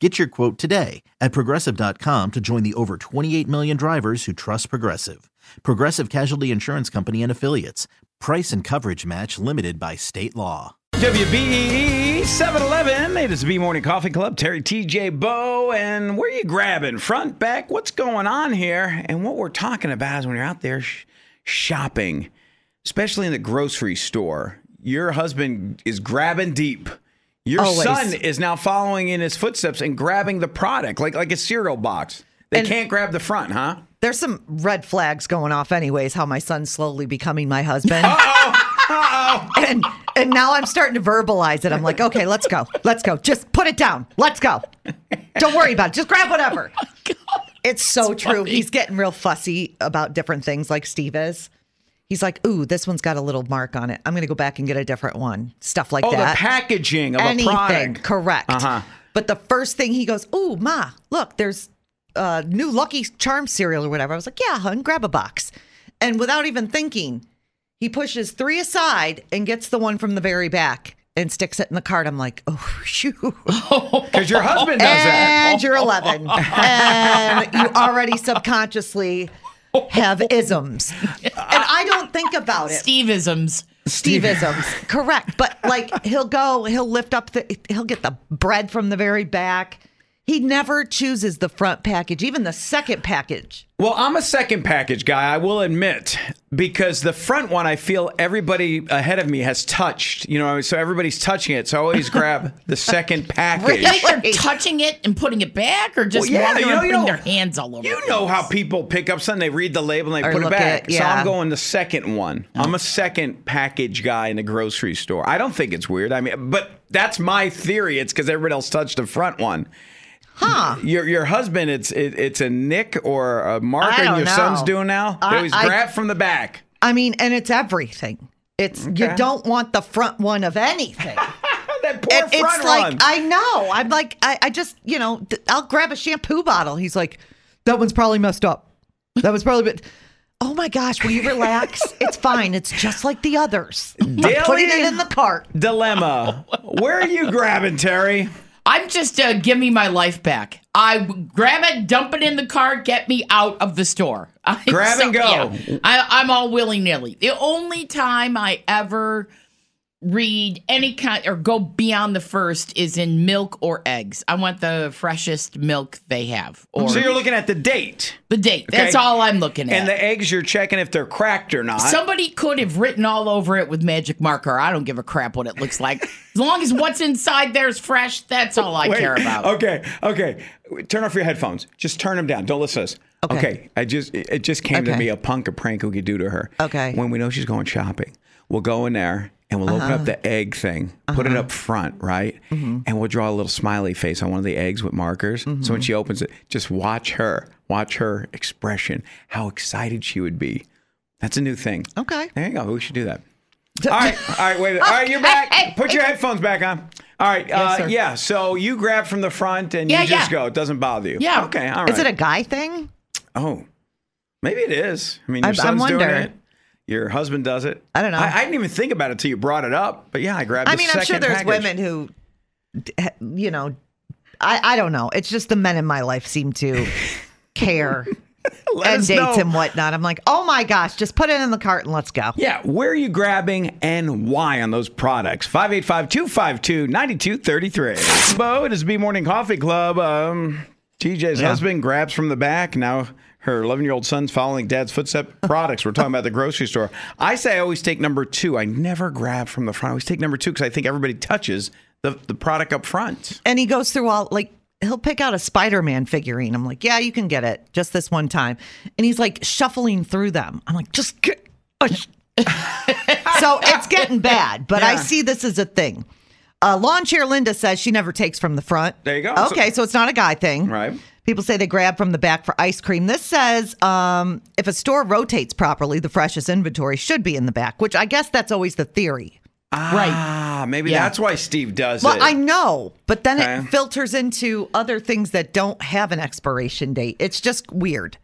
Get your quote today at progressive.com to join the over 28 million drivers who trust Progressive. Progressive Casualty Insurance Company and Affiliates. Price and coverage match limited by state law. WBEE 711. It is the B Morning Coffee Club. Terry TJ Bo. And where you grabbing? Front, back? What's going on here? And what we're talking about is when you're out there sh- shopping, especially in the grocery store, your husband is grabbing deep. Your Always. son is now following in his footsteps and grabbing the product like, like a cereal box. They And- can't grab the front, huh? There's some red flags going off, anyways. How my son's slowly becoming my husband, Uh-oh. and and now I'm starting to verbalize it. I'm like, okay, let's go, let's go. Just put it down. Let's go. Don't worry about it. Just grab whatever. it's so true. He's getting real fussy about different things, like Steve is. He's like, ooh, this one's got a little mark on it. I'm going to go back and get a different one. Stuff like Oh, that. the packaging of Anything, a product. correct. Uh-huh. But the first thing he goes, "Ooh, ma, look, there's uh, new Lucky Charm cereal or whatever." I was like, "Yeah, hun, grab a box." And without even thinking, he pushes three aside and gets the one from the very back and sticks it in the cart. I'm like, "Oh, shoot!" Because your husband does that. and you're 11, and you already subconsciously have isms, and I don't think about it. Steveisms. Steve-isms. Correct. But like he'll go, he'll lift up the he'll get the bread from the very back. He never chooses the front package, even the second package. Well, I'm a second package guy, I will admit, because the front one I feel everybody ahead of me has touched. You know, so everybody's touching it. So I always grab the second package. Really? Or touching it and putting it back, or just Well, yeah, you know- around you putting know- their hands all over. You the know place. how people pick up something, they read the label and they Or put it back. at- So. I'm going the second one. Uh. I'm a second package guy in the grocery store. I don't think it's weird. I mean, but that's my theory. It's because everybody else touched the front one. Huh. Your your husband, it's it, it's a nick or a mark, and your know. son's doing now. I- always grab from the back. I mean, and it's everything. It's you don't want the front one of anything. That poor And front it's like one. I know. I'm like I, I just you know I'll grab a shampoo bottle. He's like, that one's probably messed up. That was probably. Bit- oh my gosh, will you relax? it's fine. It's just like the others. I'm putting it in the cart. dilemma. Where are you grabbing, Terry? I'm just uh, give me my life back. I grab it, dump it in the car, get me out of the store. Grab and go. yeah. I, I'm all willy nilly. The only time I ever read any kind or go beyond the first is in milk or eggs. I want the freshest milk they have or So you're looking at the date. the date. That's all I'm looking at. And the eggs, you're checking if they're cracked or not. Somebody could have written all over it with magic marker. I don't give a crap what it looks like. as long as what's inside there is fresh, that's all I Wait, care about. Okay, okay. Turn off your headphones. Just turn them down. Don't listen to us. Okay. I just it it just came to me a punk a prank we could do to her. Okay. When we know she's going shopping, we'll go in there and we'll Uh-huh. open up the egg thing, put it up front, right? Mm-hmm. And we'll draw a little smiley face on one of the eggs with markers. So Mm-hmm. when she opens it, just watch her, watch her expression, how excited she would be. That's a new thing. Okay. There you go. We should do that. All right, all right, wait. a- All right, you're back. Put your headphones back on. All right, uh, sir. yeah. So you grab from the front and Yeah, you just yeah. go. It doesn't bother you. Yeah. Okay. All right. Is it a guy thing? Oh, maybe it is. I mean, your I- son's doing wonder. it. Your husband does it. I don't know. I, I didn't even think about it until you brought it up. But yeah, I grabbed. I mean, I'm sure there's package. women who, you know, I, I don't know. It's just the men in my life seem to care Let and dates know. and whatnot. I'm like, oh my gosh, just put it in the cart and let's go. Yeah, where are you grabbing and why on those products? 585-252-9233. Bo, it is B Morning Coffee Club. Um, TJ's husband grabs from the back. Now her 11 year old son's following dad's footstep products. We're talking about the grocery store. I say I always take number two. I never grab from the front. I always take number two because I think everybody touches the, the product up front. And he goes through all like he'll pick out a Spider-Man figurine. I'm like, yeah, you can get it just this one time. And he's like shuffling through them. I'm like, just get. so it's getting bad, but I see this as a thing. Uh, lawn chair Linda says she never takes from the front. There you go. Okay, so, it's not a guy thing. Right. People say they grab from the back for ice cream. This says um, if a store rotates properly, the freshest inventory should be in the back, which I guess that's always the theory. Ah, maybe Yeah. that's why Steve does Well, it. I know, but then Okay. it filters into other things that don't have an expiration date. It's just weird.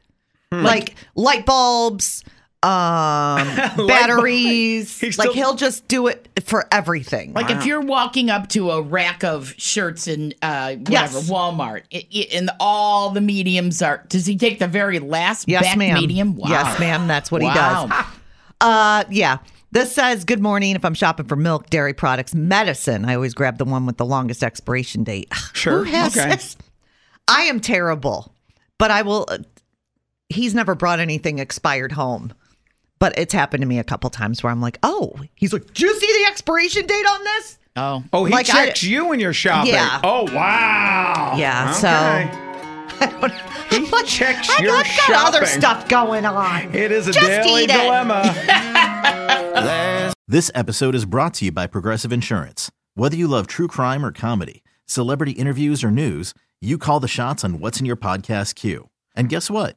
Hmm. Like light bulbs, um, batteries. He's like still- he'll just do it for everything. Like if you're walking up to a rack of shirts in uh, whatever Yes. Walmart, it, it, and all the mediums are. Does he take the very last yes, back ma'am. medium? Wow. Yes, ma'am. That's what he does. Uh, yeah. This says, Good morning. If I'm shopping for milk, dairy products, medicine, I always grab the one with the longest expiration date. Sure. Who has Okay. this? I am terrible, but I will. Uh, he's never brought anything expired home, but it's happened to me a couple times where I'm like, Oh, he's like, do you see the expiration date on this? Oh, oh, he like I- checks you when you're shopping. Yeah. Oh, wow. Yeah, so- Okay. He Like, checks I your got, got other stuff going on. It is a Just daily dilemma. This episode is brought to you by Progressive Insurance. Whether you love true crime or comedy, celebrity interviews or news, you call the shots on what's in your podcast queue. And guess what?